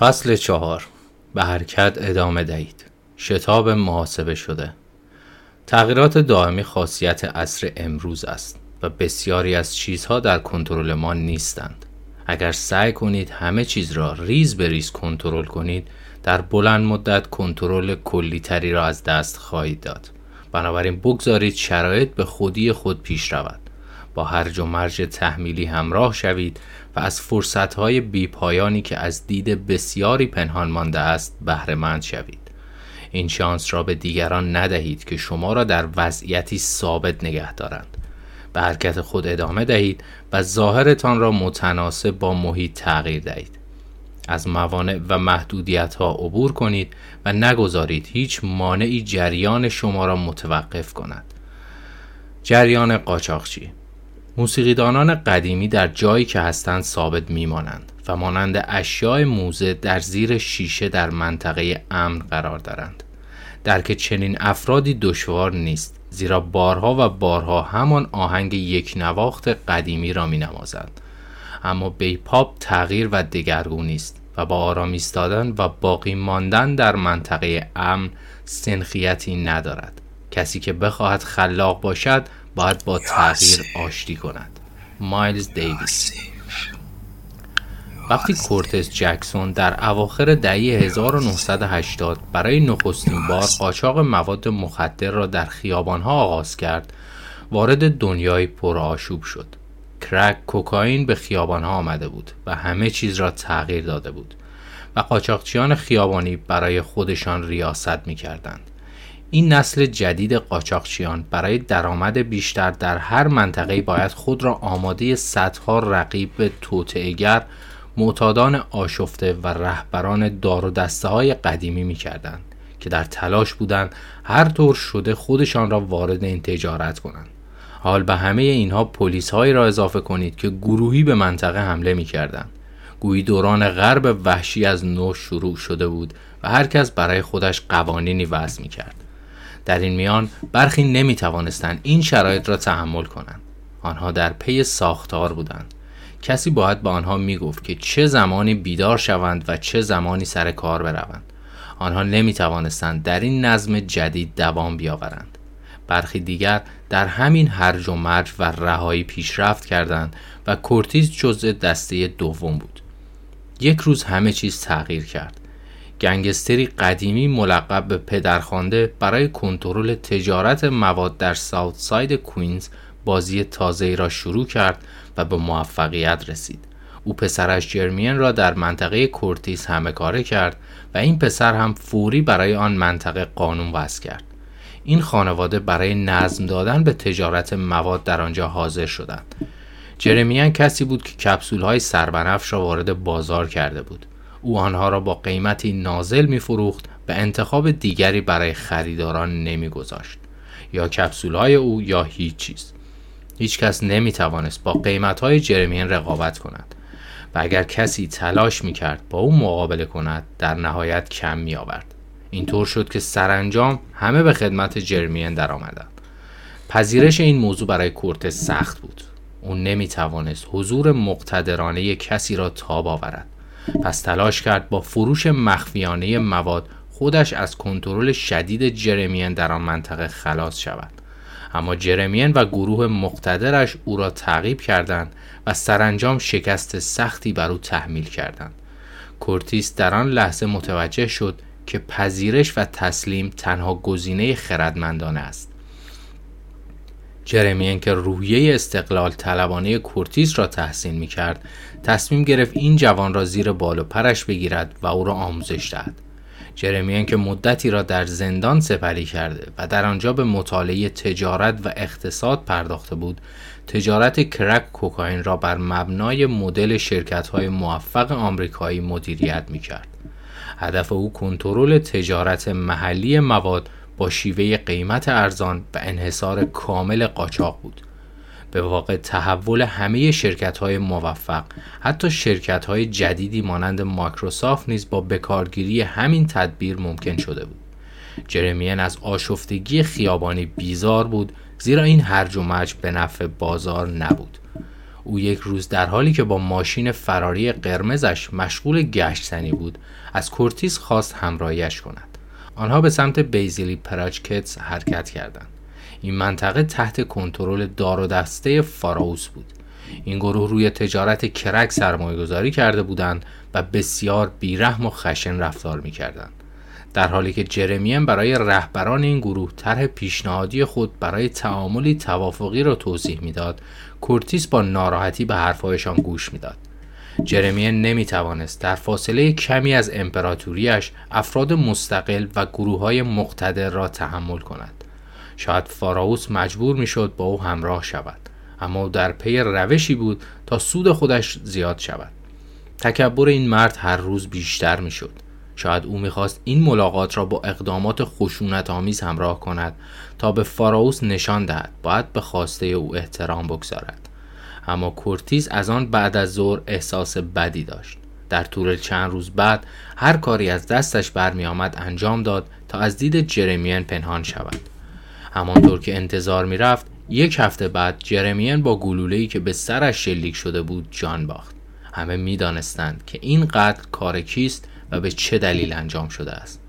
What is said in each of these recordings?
فصل چهار. به حرکت ادامه دهید. شتاب محاسبه شده. تغییرات دائمی خاصیت عصر امروز است و بسیاری از چیزها در کنترل ما نیستند. اگر سعی کنید همه چیز را ریز به ریز کنترل کنید در بلند مدت کنترل کلیتری را از دست خواهید داد. بنابراین بگذارید شرایط به خودی خود پیش رود. با هرج و مرج تحمیلی همراه شوید و از فرصتهای بیپایانی که از دید بسیاری پنهان مانده است بهرهمند شوید. این شانس را به دیگران ندهید که شما را در وضعیتی ثابت نگه دارند. به حرکت خود ادامه دهید و ظاهرتان را متناسب با محیط تغییر دهید. از موانع و محدودیت ها عبور کنید و نگذارید هیچ مانعی جریان شما را متوقف کند. جریان قاچاقچی موسیقیدانان قدیمی در جایی که هستند ثابت میمانند و مانند اشیاء موزه در زیر شیشه در منطقه امن قرار دارند درک چنین افرادی دشوار نیست زیرا بارها و بارها همان آهنگ یک نواخت قدیمی را می نمازند. اما بیپاپ تغییر و دگرگونی است و با آرام ایستادن و باقی ماندن در منطقه امن سنخیتی ندارد کسی که بخواهد خلاق باشد باید با تغییر آشتی کند. مایلز دیویس. وقتی کورتس جکسون در اواخر دهه 1980 برای نخستین بار قاچاق مواد مخدر را در خیابانها آغاز کرد وارد دنیای پرآشوب شد. کرک کوکائین به خیابانها آمده بود و همه چیز را تغییر داده بود و قاچاقچیان خیابانی برای خودشان ریاست می کردند. این نسل جدید قاچاقچیان برای درآمد بیشتر در هر منطقه باید خود را آماده صدها رقیب توطعهگر معتادان آشفته و رهبران دار و دسته های قدیمی می کردند که در تلاش بودند هر طور شده خودشان را وارد این تجارت کنند. حال به همه اینها پلیس هایی را اضافه کنید که گروهی به منطقه حمله می کردند. گویی دوران غرب وحشی از نو شروع شده بود و هر کس برای خودش قوانینی وضع می کرد. در این میان برخی نمی توانستند این شرایط را تحمل کنند. آنها در پی ساختار بودند. کسی باید به آنها می گفت که چه زمانی بیدار شوند و چه زمانی سر کار بروند. آنها نمی توانستند در این نظم جدید دوام بیاورند. برخی دیگر در همین هرج و مرج و رهایی پیشرفت کردند و کورتیز جزء دسته دوم بود. یک روز همه چیز تغییر کرد. گنگستری قدیمی ملقب به پدرخوانده برای کنترل تجارت مواد در ساوت ساید کوینز بازی تازه را شروع کرد و به موفقیت رسید. او پسرش جرمین را در منطقه کورتیس همه کاره کرد و این پسر هم فوری برای آن منطقه قانون وضع کرد. این خانواده برای نظم دادن به تجارت مواد در آنجا حاضر شدند. جرمیان کسی بود که کپسول های سربنفش را وارد بازار کرده بود. او آنها را با قیمتی نازل می فروخت و انتخاب دیگری برای خریداران نمی گذاشت. یا کپسول های او یا هیچ چیز. هیچ کس نمی توانست با قیمت های جرمین رقابت کند و اگر کسی تلاش می کرد با او مقابله کند در نهایت کم می آورد. اینطور شد که سرانجام همه به خدمت جرمین در آمدند. پذیرش این موضوع برای کورت سخت بود. او نمی توانست حضور مقتدرانه کسی را تاب آورد. پس تلاش کرد با فروش مخفیانه مواد خودش از کنترل شدید جرمین در آن منطقه خلاص شود. اما جرمین و گروه مقتدرش او را تعقیب کردند و سرانجام شکست سختی بر او تحمیل کردند. کورتیس در آن لحظه متوجه شد که پذیرش و تسلیم تنها گزینه خردمندانه است. جرمین که روحیه استقلال طلبانه کورتیس را تحسین می کرد تصمیم گرفت این جوان را زیر بال و پرش بگیرد و او را آموزش دهد. جرمین که مدتی را در زندان سپری کرده و در آنجا به مطالعه تجارت و اقتصاد پرداخته بود تجارت کرک کوکائین را بر مبنای مدل شرکت های موفق آمریکایی مدیریت می کرد. هدف او کنترل تجارت محلی مواد با شیوه قیمت ارزان و انحصار کامل قاچاق بود. به واقع تحول همه شرکت های موفق حتی شرکت های جدیدی مانند مایکروسافت نیز با بکارگیری همین تدبیر ممکن شده بود. جرمین از آشفتگی خیابانی بیزار بود زیرا این هرج و مرج به نفع بازار نبود. او یک روز در حالی که با ماشین فراری قرمزش مشغول گشتنی بود از کورتیس خواست همراهیش کند. آنها به سمت Baisley Projects حرکت کردند. این منطقه تحت کنترل دار و دسته فاراوس بود. این گروه روی تجارت کرک سرمایه گذاری کرده بودند و بسیار بیرحم و خشن رفتار می کردند. در حالی که جرمین برای رهبران این گروه طرح پیشنهادی خود برای تعاملی توافقی را توضیح می‌داد کورتیس با ناراحتی به حرفهایشان گوش می‌داد. جرمین نمی توانست در فاصله کمی از امپراتوریش افراد مستقل و گروه های مقتدر را تحمل کند. شاید فاراوس مجبور می‌شد با او همراه شود اما در پی روشی بود تا سود خودش زیاد شود. تکبر این مرد هر روز بیشتر می‌شد. شاید او می‌خواست این ملاقات را با اقدامات خشونت آمیز همراه کند تا به فاراوس نشان دهد باید به خواسته او احترام بگذارد. اما کورتیز از آن بعد از ظهر احساس بدی داشت. در طول چند روز بعد هر کاری از دستش برمی آمد انجام داد تا از دید جرمین پنهان شود. همانطور که انتظار می رفت یک هفته بعد جرمین با گلوله‌ای که به سرش شلیک شده بود جان باخت. همه می‌دانستند که این قتل کار کیست و به چه دلیل انجام شده است.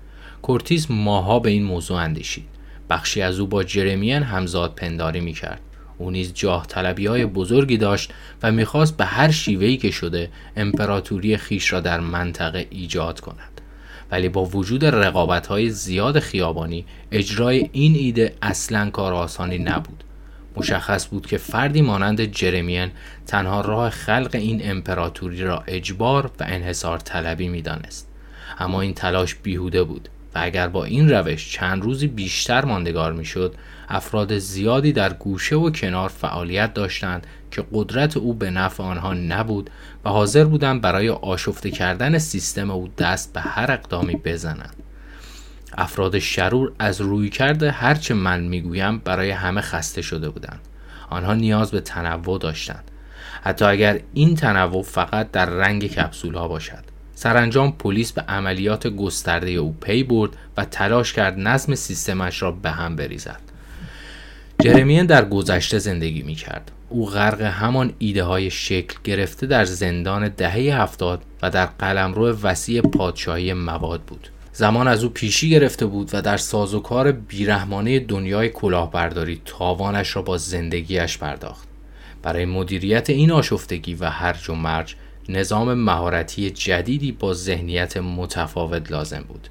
کورتیز ماه‌ها به این موضوع اندیشید. بخشی از او با جرمین همزاد پنداری می کرد او نیز جاه طلبی های بزرگی داشت و می‌خواست به هر شیوهی که شده امپراتوری خیش را در منطقه ایجاد کند. ولی با وجود رقابت های زیاد خیابانی اجرای این ایده اصلا کار آسانی نبود. مشخص بود که فردی مانند جرمین تنها راه خلق این امپراتوری را اجبار و انحصار طلبی می‌دانست. اما این تلاش بیهوده بود. و اگر با این روش چند روزی بیشتر ماندگار می‌شد افراد زیادی در گوشه و کنار فعالیت داشتند که قدرت او به نفع آنها نبود و حاضر بودند برای آشفته کردن سیستم او دست به هر اقدامی بزنند. افراد شرور از روی کرده هرچه من می‌گویم برای همه خسته شده بودند. آنها نیاز به تنوع داشتند. حتی اگر این تنوع فقط در رنگ کپسول ها باشد. سرانجام پلیس به عملیات گسترده او پی برد و تلاش کرد نظم سیستمش را به هم بریزد جرمین در گذشته زندگی می کرد. او غرق همان ایده های شکل گرفته در زندان دهه هفتاد و در قلمرو وسیع پادشاهی مواد بود. زمان از او پیشی گرفته بود و در سازوکار بیرحمانه دنیای کلاهبرداری تاوانش را با زندگیش پرداخت. برای مدیریت این آشفتگی و هرج و مرج نظام مهارتی جدیدی با ذهنیت متفاوت لازم بود.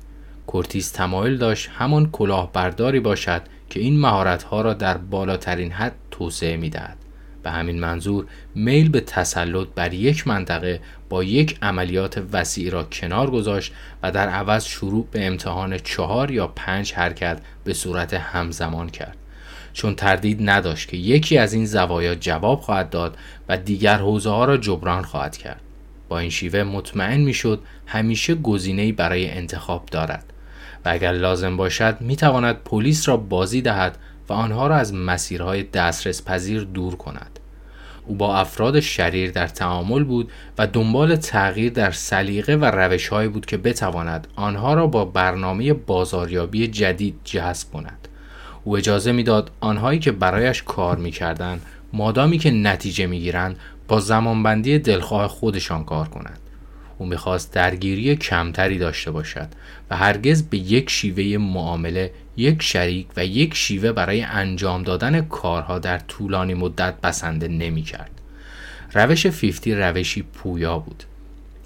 کورتیز تمایل داشت همان کلاهبرداری باشد که این مهارتها را در بالاترین حد توسعه می‌دهد. به همین منظور میل به تسلط بر یک منطقه با یک عملیات وسیع را کنار گذاشت و در عوض شروع به امتحان چهار یا پنج حرکت به صورت همزمان کرد چون تردید نداشت که یکی از این زوایا جواب خواهد داد و دیگر حوزه ها را جبران خواهد کرد با این شیوه مطمئن می‌شد همیشه گزینه‌ای برای انتخاب دارد و اگر لازم باشد می تواند پلیس را بازی دهد و آنها را از مسیرهای دسترس پذیر دور کند. او با افراد شریر در تعامل بود و دنبال تغییر در سلیقه و روشهایی بود که بتواند آنها را با برنامه بازاریابی جدید جذب کند. او اجازه می‌داد آنهایی که برایش کار می‌کردند مادامی که نتیجه می‌گیرند با زمانبندی دلخواه خودشان کار کنند. او می‌خواست درگیری کمتری داشته باشد و هرگز به یک شیوه معامله یک شریک و یک شیوه برای انجام دادن کارها در طولانی مدت بسنده نمی کرد. روش 50 روشی پویا بود.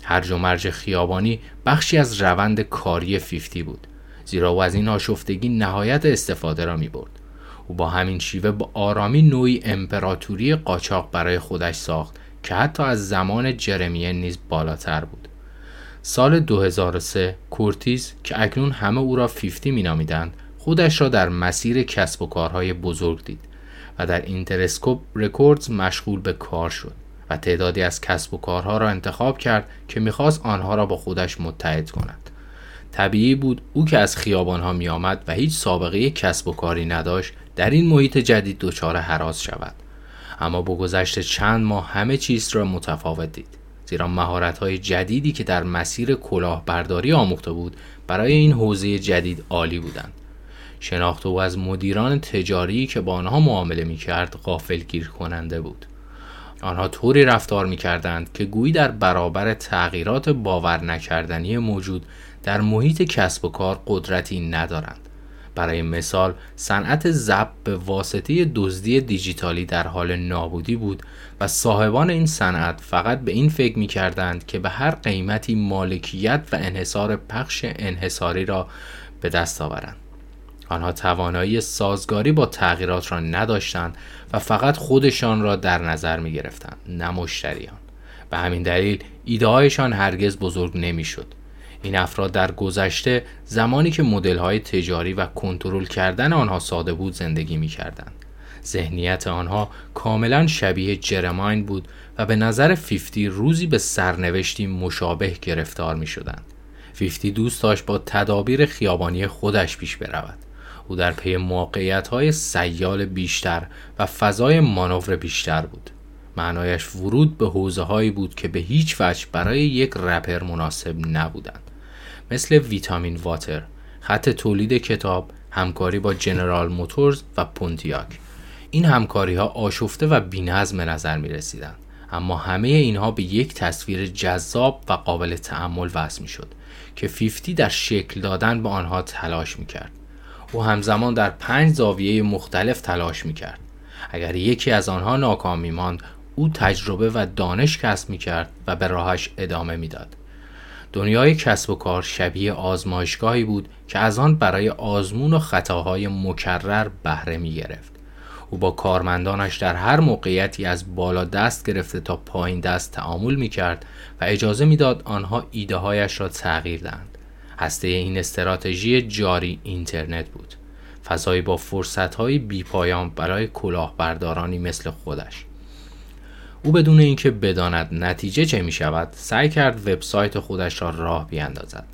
هرج و مرج خیابانی بخشی از روند کاری 50 بود. زیرا او از این آشفتگی نهایت استفاده را می برد. او با همین شیوه به آرامی نوعی امپراتوری قاچاق برای خودش ساخت که حتی از زمان جرمین نیز بالاتر بود. سال 2003 کورتیز که اکنون همه او را 50 می نامیدند خودش را در مسیر کسب و کارهای بزرگ دید و در Interscope Records مشغول به کار شد و تعدادی از کسب و کارها را انتخاب کرد که می‌خواست آنها را با خودش متحد کند. طبیعی بود او که از خیابانها می آمد و هیچ سابقه کسب و کاری نداشت در این محیط جدید دچار حراس شود. اما با گذشت چند ماه همه چیز را متفاوت دید. زیرا مهارت های جدیدی که در مسیر کلاهبرداری آموخته بود برای این حوزه جدید عالی بودند. شناخت او از مدیران تجاری که با آنها معامله می کرد غافل گیر کننده بود. آنها طوری رفتار می کردند که گویی در برابر تغییرات باور نکردنی موجود در محیط کسب و کار قدرتی ندارند. برای مثال صنعت ضبط به واسطه دزدی دیجیتالی در حال نابودی بود و صاحبان این صنعت فقط به این فکر می کردند که به هر قیمتی مالکیت و انحصار پخش انحصاری را به دست آورند. آنها توانایی سازگاری با تغییرات را نداشتند و فقط خودشان را در نظر می گرفتند نه مشتریان به همین دلیل ایده هرگز بزرگ نمی شد این افراد در گذشته زمانی که مدل های تجاری و کنترل کردن آنها ساده بود زندگی می کردند. ذهنیت آنها کاملا شبیه جرماین بود و به نظر فیفتی روزی به سرنوشتی مشابه گرفتار می شدند. فیفتی دوست داشت با تدابیر خیابانی خودش پیش برود. او در پی موقعیت های سیال بیشتر و فضای مانور بیشتر بود. معنایش ورود به حوزه هایی بود که به هیچ وجه برای یک رپر مناسب نبودند. مثل ویتامین واتر، خط تولید کتاب، همکاری با جنرال موتورز و پونتیاک. این همکاری ها آشفته و بینظم نظر می رسیدند. اما همه اینها به یک تصویر جذاب و قابل تعمل وصل می شد که فیفتی در شکل دادن به آنها تلاش می کرد. او همزمان در پنج زاویه مختلف تلاش می کرد. اگر یکی از آنها ناکام می ماند او تجربه و دانش کسب می کرد و به راهش ادامه می‌داد. دنیای کسب و کار شبیه آزمایشگاهی بود که از آن برای آزمون و خطاهای مکرر بهره می گرفت. او با کارمندانش در هر موقعیتی از بالا دست گرفته تا پایین دست تعامل می کرد و اجازه می‌داد آنها ایده هایش را تغییر دهند. هسته این استراتژی جاری اینترنت بود. فضایی با فرصت های بی پایان برای کلاهبردارانی مثل خودش. او بدون اینکه بداند نتیجه چه می شود سعی کرد وبسایت خودش را راه بیاندازد.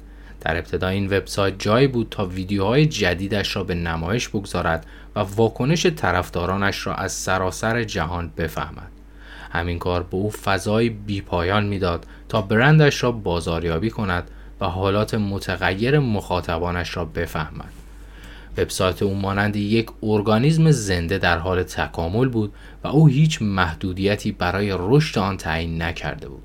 در ابتدا این وبسایت جایی بود تا ویدیوهای جدیدش را به نمایش بگذارد و واکنش طرفدارانش را از سراسر جهان بفهمد. همین کار به او فضای بیپایان می‌داد تا برندش را بازاریابی کند و حالات متغیر مخاطبانش را بفهمد. وبسایت او مانند یک ارگانیسم زنده در حال تکامل بود و او هیچ محدودیتی برای رشد آن تعیین نکرده بود.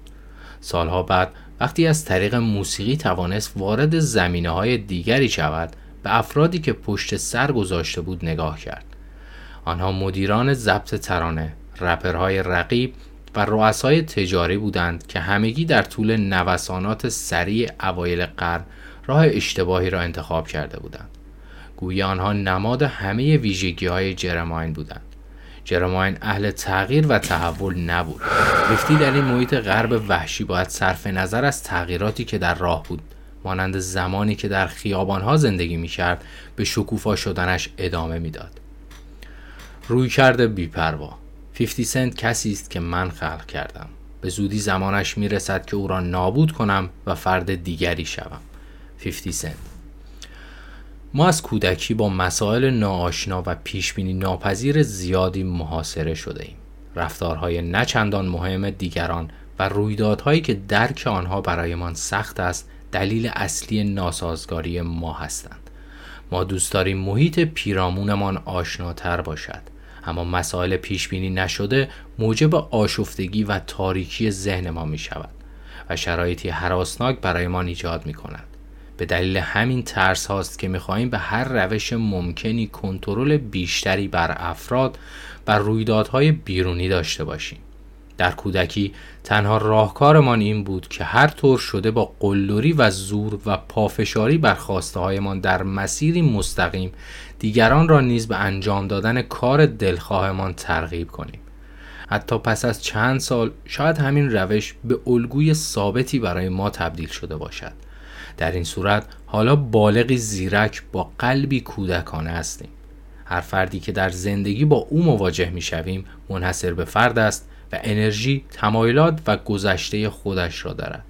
سالها بعد وقتی از طریق موسیقی توانست وارد زمینه های دیگری شود به افرادی که پشت سر گذاشته بود نگاه کرد. آنها مدیران ضبط ترانه، رپرهای رقیب و رؤسای تجاری بودند که همگی در طول نوسانات سریع اوایل قرن راه اشتباهی را انتخاب کرده بودند. گویی آنها نماد همه ویژگی های جرماین بودند. جرماین اهل تغییر و تحول نبود. لیفتی در این محیط غرب وحشی باید صرف نظر از تغییراتی که در راه بود مانند زمانی که در خیابانها زندگی می کرد به شکوفا شدنش ادامه می‌داد. روی کرده بیپروا. 50 سنت کسی است که من خلق کردم. به زودی زمانش می رسد که او را نابود کنم و فرد دیگری شوم. 50 سنت. ما از کودکی با مسائل ناآشنا و پیشبینی ناپذیر زیادی محاصره شده ایم. رفتارهای نچندان مهم دیگران و رویدادهایی که درک آنها برایمان سخت است دلیل اصلی ناسازگاری ما هستند. ما دوست داریم محیط پیرامونمان آشناتر باشد اما مسائل پیشبینی نشده موجب آشفتگی و تاریکی ذهن ما می شود و شرایطی حراسناک برایمان ایجاد می کند. به دلیل همین ترس هاست که می‌خواهیم به هر روش ممکنی کنترل بیشتری بر افراد و رویدادهای بیرونی داشته باشیم. در کودکی تنها راهکارمان این بود که هر طور شده با قلدری و زور و پافشاری بر هایمان در مسیری مستقیم دیگران را نیز به انجام دادن کار دلخواهمان ترغیب کنیم. حتی پس از چند سال شاید همین روش به الگوی ثابتی برای ما تبدیل شده باشد. در این صورت حالا بالغی زیرک با قلبی کودکانه هستیم. هر فردی که در زندگی با او مواجه می شویم منحصر به فرد است و انرژی، تمایلات و گذشته خودش را دارد.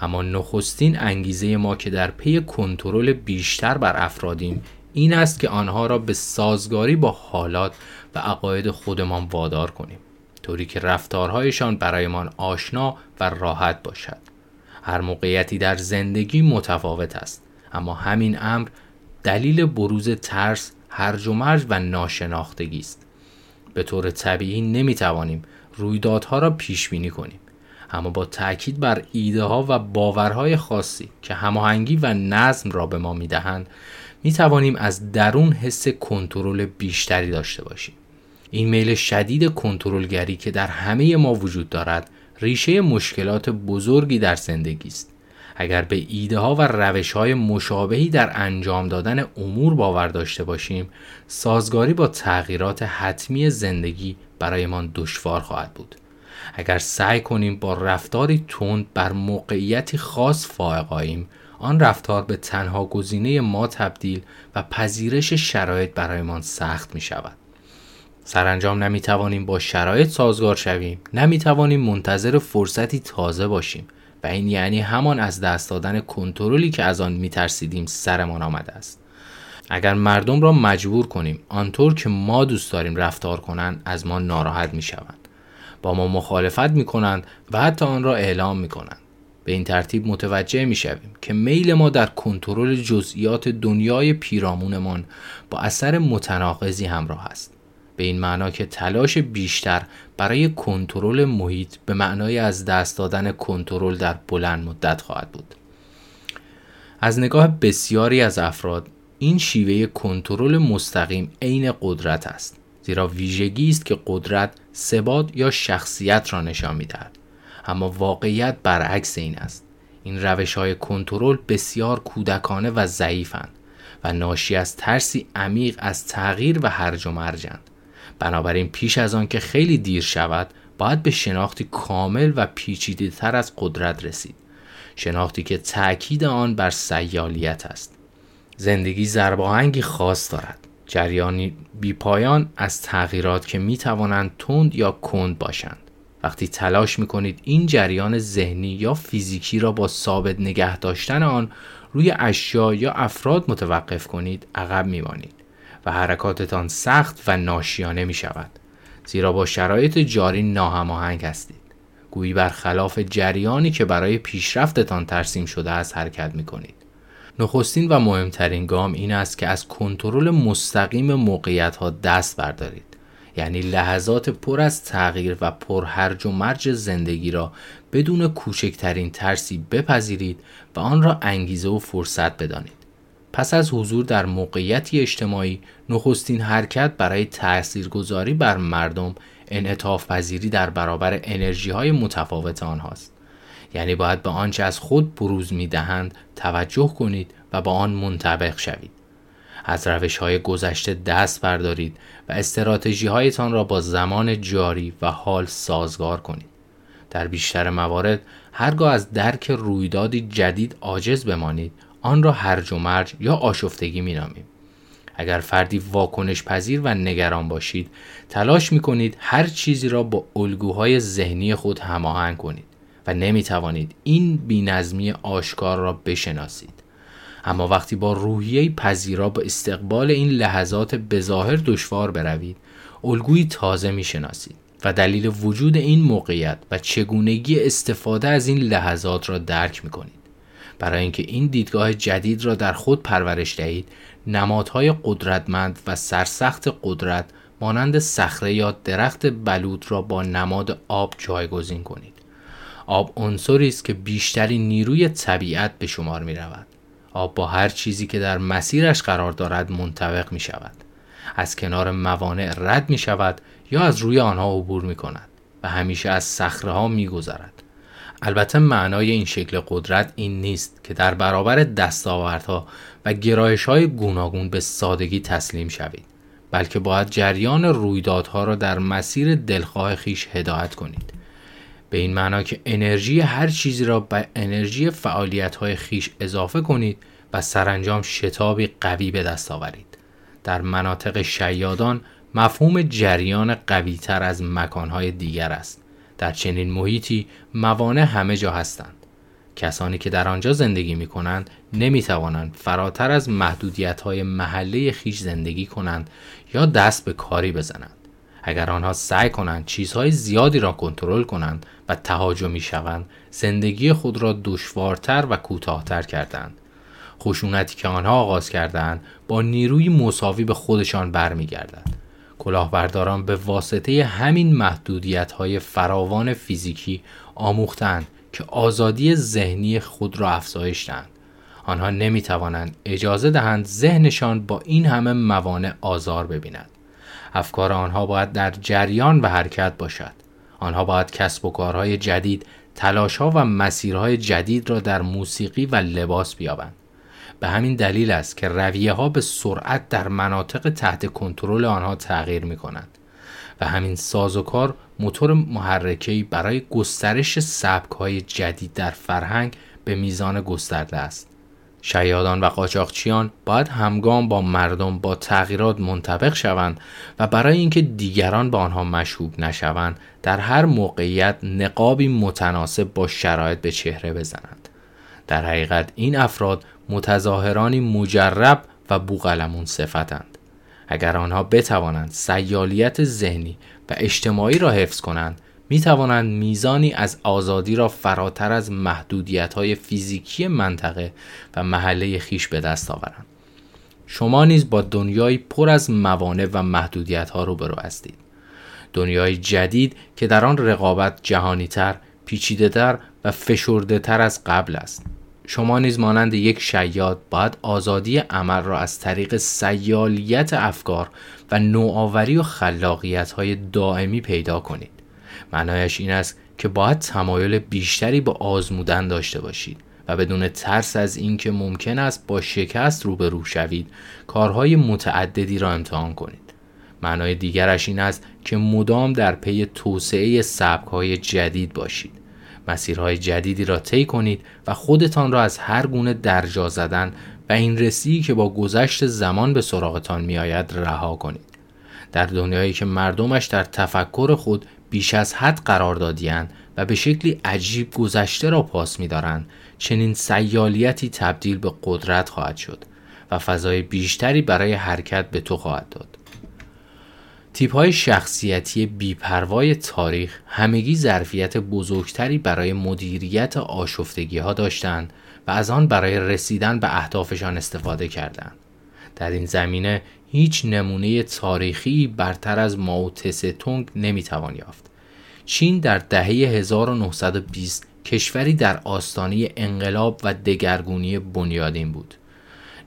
اما نخستین انگیزه ما که در پی کنترل بیشتر بر افرادیم این است که آنها را به سازگاری با حالات و عقاید خودمان وادار کنیم. طوری که رفتارهایشان برایمان آشنا و راحت باشد. هر موقعیتی در زندگی متفاوت است. اما همین امر دلیل بروز ترس هرج و مرج و ناشناختگی است. به طور طبیعی نمی توانیم رویدادها را پیش بینی کنیم. اما با تاکید بر ایده ها و باورهای خاصی که هماهنگی و نظم را به ما می‌دهند می توانیم از درون حس کنترل بیشتری داشته باشیم. این میل شدید کنترلگری که در همه ما وجود دارد ریشه مشکلات بزرگی در زندگی است اگر به ایده ها و روش های مشابهی در انجام دادن امور باور داشته باشیم سازگاری با تغییرات حتمی زندگی برایمان دشوار خواهد بود اگر سعی کنیم با رفتاری تند بر موقعیتی خاص فائقاییم آن رفتار به تنها گزینه ما تبدیل و پذیرش شرایط برایمان سخت می شود. سرانجام نمی توانیم با شرایط سازگار شویم نمی توانیم منتظر فرصتی تازه باشیم و این یعنی همان از دست دادن کنترلی که از آن می ترسیدیم سرمان آمده است. اگر مردم را مجبور کنیم آنطور که ما دوست داریم رفتار کنند از ما ناراحت می شوند با ما مخالفت می کنند و حتی آن را اعلام می کنند به این ترتیب متوجه می شویم که میل ما در کنترل جزئیات دنیای پیرامونمان با اثر متناقضی همراه است. به این معنا که تلاش بیشتر برای کنترل محیط به معنای از دست دادن کنترل در بلند مدت خواهد بود. از نگاه بسیاری از افراد این شیوه کنترل مستقیم عین قدرت است زیرا ویژگی است که قدرت ثبات یا شخصیت را نشان می‌دهد. اما واقعیت برعکس این است. این روش های کنترل بسیار کودکانه و ضعیفند و ناشی از ترسی عمیق از تغییر و هرج و مرجند بنابراین پیش از آن که خیلی دیر شود باید به شناختی کامل و پیچیده تر از قدرت رسید. شناختی که تأکید آن بر سیالیت است. زندگی زرباهنگی خاص دارد. جریانی بیپایان از تغییرات که می توانند تند یا کند باشند. وقتی تلاش می کنید این جریان ذهنی یا فیزیکی را با ثابت نگه داشتن آن روی اشیا یا افراد متوقف کنید عقب می مانید حرکاتتان سخت و ناشیانه می شود زیرا با شرایط جاری ناهماهنگ هستید. گویی برخلاف جریانی که برای پیشرفتتان ترسیم شده است حرکت می کنید نخستین و مهمترین گام این است که از کنترل مستقیم موقعیت ها دست بردارید. یعنی لحظات پر از تغییر و پر هرج و مرج زندگی را بدون کوچکترین ترسی بپذیرید و آن را انگیزه و فرصت بدانید. پس از حضور در موقعیتی اجتماعی نخستین حرکت برای تاثیرگذاری بر مردم انعطاف پذیری در برابر انرژی های متفاوت آنهاست. یعنی باید به آنچه از خود بروز می دهند توجه کنید و با آن منطبق شوید. از روش های گذشته دست بردارید و استراتژی هایتان را با زمان جاری و حال سازگار کنید. در بیشتر موارد هرگاه از درک رویدادی جدید عاجز بمانید آن را هرج و مرج یا آشفتگی می نامیم. اگر فردی واکنش پذیر و نگران باشید تلاش می کنید هر چیزی را با الگوهای ذهنی خود هماهنگ کنید و نمی توانید این بینظمی آشکار را بشناسید اما وقتی با روحیه پذیرا به استقبال این لحظات بظاهر دشوار بروید الگویی تازه می شناسید و دلیل وجود این موقعیت و چگونگی استفاده از این لحظات را درک می کنید برای اینکه این دیدگاه جدید را در خود پرورش دهید نمادهای قدرتمند و سرسخت قدرت مانند صخره یا درخت بلود را با نماد آب جایگزین کنید. آب عنصری است که بیشتری نیروی طبیعت به شمار می رود آب با هر چیزی که در مسیرش قرار دارد منطبق می شود از کنار موانع رد می شود یا از روی آنها عبور می کند و همیشه از صخره ها می گذرد. البته معنای این شکل قدرت این نیست که در برابر دستاوردها و گرایش های گوناگون به سادگی تسلیم شوید بلکه باید جریان رویدادها را در مسیر دلخواه خیش هدایت کنید. به این معنا که انرژی هر چیزی را به انرژی فعالیت های خیش اضافه کنید و سرانجام شتابی قوی به دست آورید. در مناطق شیادان مفهوم جریان قوی تر از مکانهای دیگر است. در چنین محیطی موانع همه جا هستند. کسانی که در آنجا زندگی می کنند نمی توانند فراتر از محدودیت های محله خیش زندگی کنند یا دست به کاری بزنند. اگر آنها سعی کنند چیزهای زیادی را کنترل کنند و تهاجمی شوند زندگی خود را دشوارتر و کوتاهتر کردند. خشونتی که آنها آغاز کردند با نیروی مساوی به خودشان برمیگردد. کلاهبرداران به واسطه همین محدودیت های فراوان فیزیکی آموختند که آزادی ذهنی خود را افزایش دهند. آنها نمی توانند اجازه دهند ذهنشان با این همه موانع آزار ببیند. افکار آنها باید در جریان و حرکت باشد. آنها باید کسب و کارهای جدید، تلاشها و مسیرهای جدید را در موسیقی و لباس بیابند. به همین دلیل است که رویه ها به سرعت در مناطق تحت کنترل آنها تغییر می کنند و همین سازوکار موتور محرکه‌ای برای گسترش سبک های جدید در فرهنگ به میزان گسترده است. شیادان و قاچاقچیان باید همگام با مردم با تغییرات منطبق شوند و برای اینکه دیگران به آنها مشهوب نشوند در هر موقعیت نقابی متناسب با شرایط به چهره بزنند در حقیقت این افراد متظاهرانی مجرب و بوغلمون صفتند اگر آنها بتوانند سیالیت ذهنی و اجتماعی را حفظ کنند می توانند میزانی از آزادی را فراتر از محدودیت های فیزیکی منطقه و محله خیش به دست آورند. شما نیز با دنیایی پر از موانع و محدودیت ها روبرو هستید. دنیای جدید که در آن رقابت جهانیتر، پیچیدهتر و فشرده تر از قبل است. شما نیز مانند یک شیاد باید آزادی عمل را از طریق سیالیت افکار و نوآوری و خلاقیت های دائمی پیدا کنید. معنایش این است که باید تمایل بیشتری به آزمودن داشته باشید و بدون ترس از اینکه ممکن است با شکست روبرو شوید کارهای متعددی را امتحان کنید معنای دیگرش این است که مدام در پی توسعه سبکهای جدید باشید مسیرهای جدیدی را طی کنید و خودتان را از هر گونه درجا زدن و این رسی که با گذشت زمان به سراغتان میآید رها کنید. در دنیایی که مردمش در تفکر خود بیش از حد قرار دادیند و به شکلی عجیب گذشته را پاس می‌دارند چنین سیالیتی تبدیل به قدرت خواهد شد و فضای بیشتری برای حرکت به تو خواهد داد. تیپ های شخصیتی بیپروای تاریخ همگی ظرفیت بزرگتری برای مدیریت آشفتگی ها داشتند و از آن برای رسیدن به اهدافشان استفاده کردند. در این زمینه هیچ نمونه تاریخی برتر از ماو تونگ نمی‌توان یافت. چین در دهه 1920 کشوری در آستانه انقلاب و دگرگونی بنیادین بود.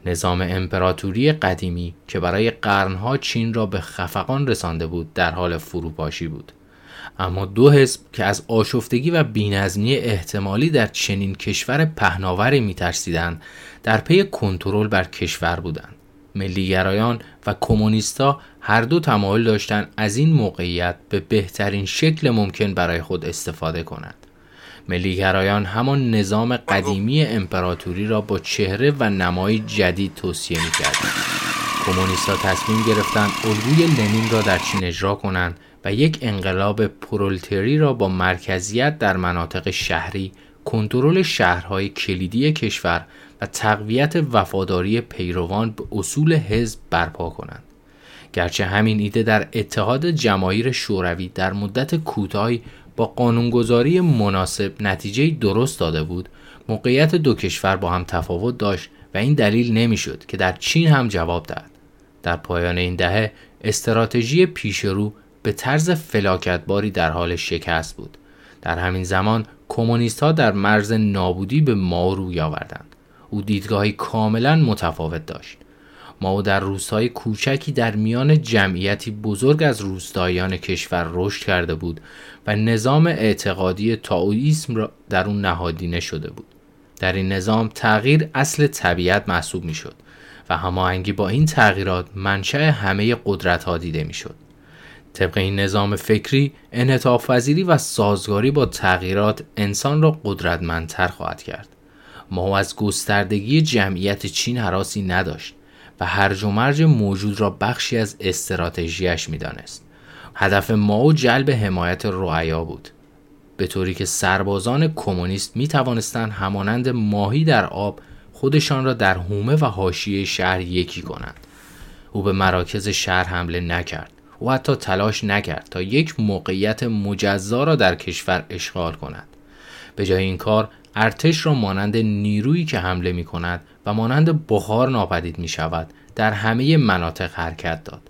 نظام امپراتوری قدیمی که برای قرنها چین را به خفقان رسانده بود در حال فروپاشی بود. اما دو حزب که از آشفتگی و بینظمی احتمالی در چنین کشور پهناوری میترسیدند در پی کنترل بر کشور بودند. ملیگرایان و کمونیستا هر دو تمایل داشتند از این موقعیت به بهترین شکل ممکن برای خود استفاده کنند. ملیگرایان همان نظام قدیمی امپراتوری را با چهره و نمای جدید توصیه می‌کردند. کمونیستا تصمیم گرفتند الگوی لنین را در چین اجرا کنند و یک انقلاب پرولتری را با مرکزیت در مناطق شهری کنترل شهرهای کلیدی کشور و تقویت وفاداری پیروان به اصول حزب برپا کنند گرچه همین ایده در اتحاد جماهیر شوروی در مدت کوتاهی با قانونگذاری مناسب نتیجه درست داده بود. موقعیت دو کشور با هم تفاوت داشت و این دلیل نمی‌شد که در چین هم جواب دهد. در پایان این دهه استراتژی پیشرو به طرز فلاکتباری در حال شکست بود. در همین زمان کمونیست ها در مرز نابودی به ما روی آوردند. او دیدگاهی کاملا متفاوت داشت. ما در روستای کوچکی در میان جمعیتی بزرگ از روستاییان کشور رشد کرده بود و نظام اعتقادی تاویسم را در اون نهادینه شده بود. در این نظام تغییر اصل طبیعت محسوب می شد و هماهنگی با این تغییرات منشأ همه قدرت ها دیده می. طبق این نظام فکری انعطاف و سازگاری با تغییرات انسان را قدرتمندتر خواهد کرد. ما از گستردگی جمعیت چین حراسی نداشت. و هرج و مرج موجود را بخشی از استراتژیش می‌دانست. هدف ما جلب حمایت رعایا بود. به طوری که سربازان کمونیست می توانستند همانند ماهی در آب خودشان را در حومه و حاشیه شهر یکی کنند. او به مراکز شهر حمله نکرد او حتی تلاش نکرد تا یک موقعیت مجزا را در کشور اشغال کند. به جای این کار ارتش را مانند نیرویی که حمله می کند و مانند بخار ناپدید می شود در همه مناطق حرکت داد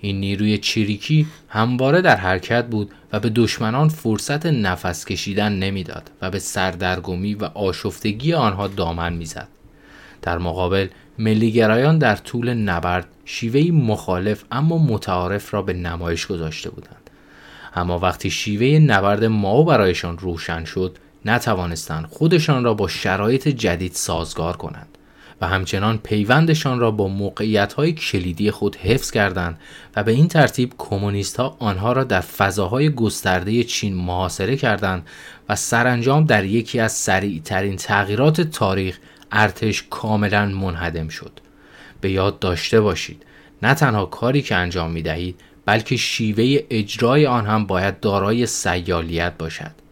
این نیروی چریکی همواره در حرکت بود و به دشمنان فرصت نفس کشیدن نمی‌داد و به سردرگمی و آشفتگی آنها دامن می‌زد. در مقابل ملیگرایان در طول نبرد شیوهی مخالف اما متعارف را به نمایش گذاشته بودند. اما وقتی شیوه نبرد ماو برایشان روشن شد نتوانستند خودشان را با شرایط جدید سازگار کنند. و همچنان پیوندشان را با موقعیت های کلیدی خود حفظ کردند و به این ترتیب کمونیست ها آنها را در فضاهای گسترده چین محاصره کردند و سرانجام در یکی از سریعترین تغییرات تاریخ ارتش کاملا منهدم شد. به یاد داشته باشید نه تنها کاری که انجام می دهید بلکه شیوه اجرای آن هم باید دارای سیالیت باشد.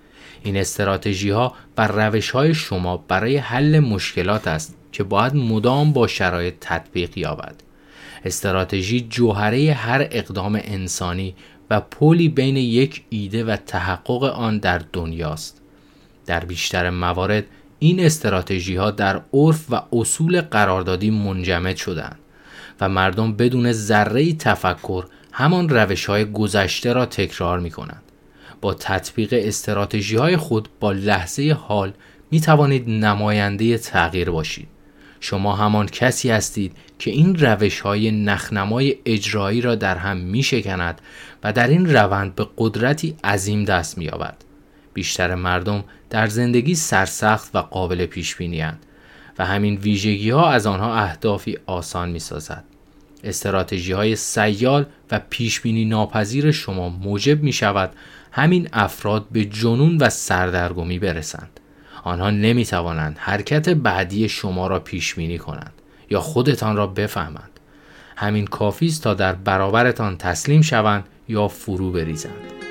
این استراتژی ها و روش های شما برای حل مشکلات است که باید مدام با شرایط تطبیق یابد استراتژی جوهره هر اقدام انسانی و پلی بین یک ایده و تحقق آن در دنیاست در بیشتر موارد این استراتژی ها در عرف و اصول قراردادی منجمد شدند و مردم بدون ذره تفکر همان روش های گذشته را تکرار می کنند. با تطبیق استراتژی های خود با لحظه حال می توانید نماینده تغییر باشید. شما همان کسی هستید که این روش های نخنمای اجرایی را در هم می شکند و در این روند به قدرتی عظیم دست می یابد. بیشتر مردم در زندگی سرسخت و قابل پیش بینی و همین ویژگی ها از آنها اهدافی آسان می سازد. استراتژی های سیال و پیش بینی ناپذیر شما موجب می شود همین افراد به جنون و سردرگمی برسند. آنها نمی توانند حرکت بعدی شما را پیش بینی کنند یا خودتان را بفهمند همین کافی است تا در برابرتان تسلیم شوند یا فرو بریزند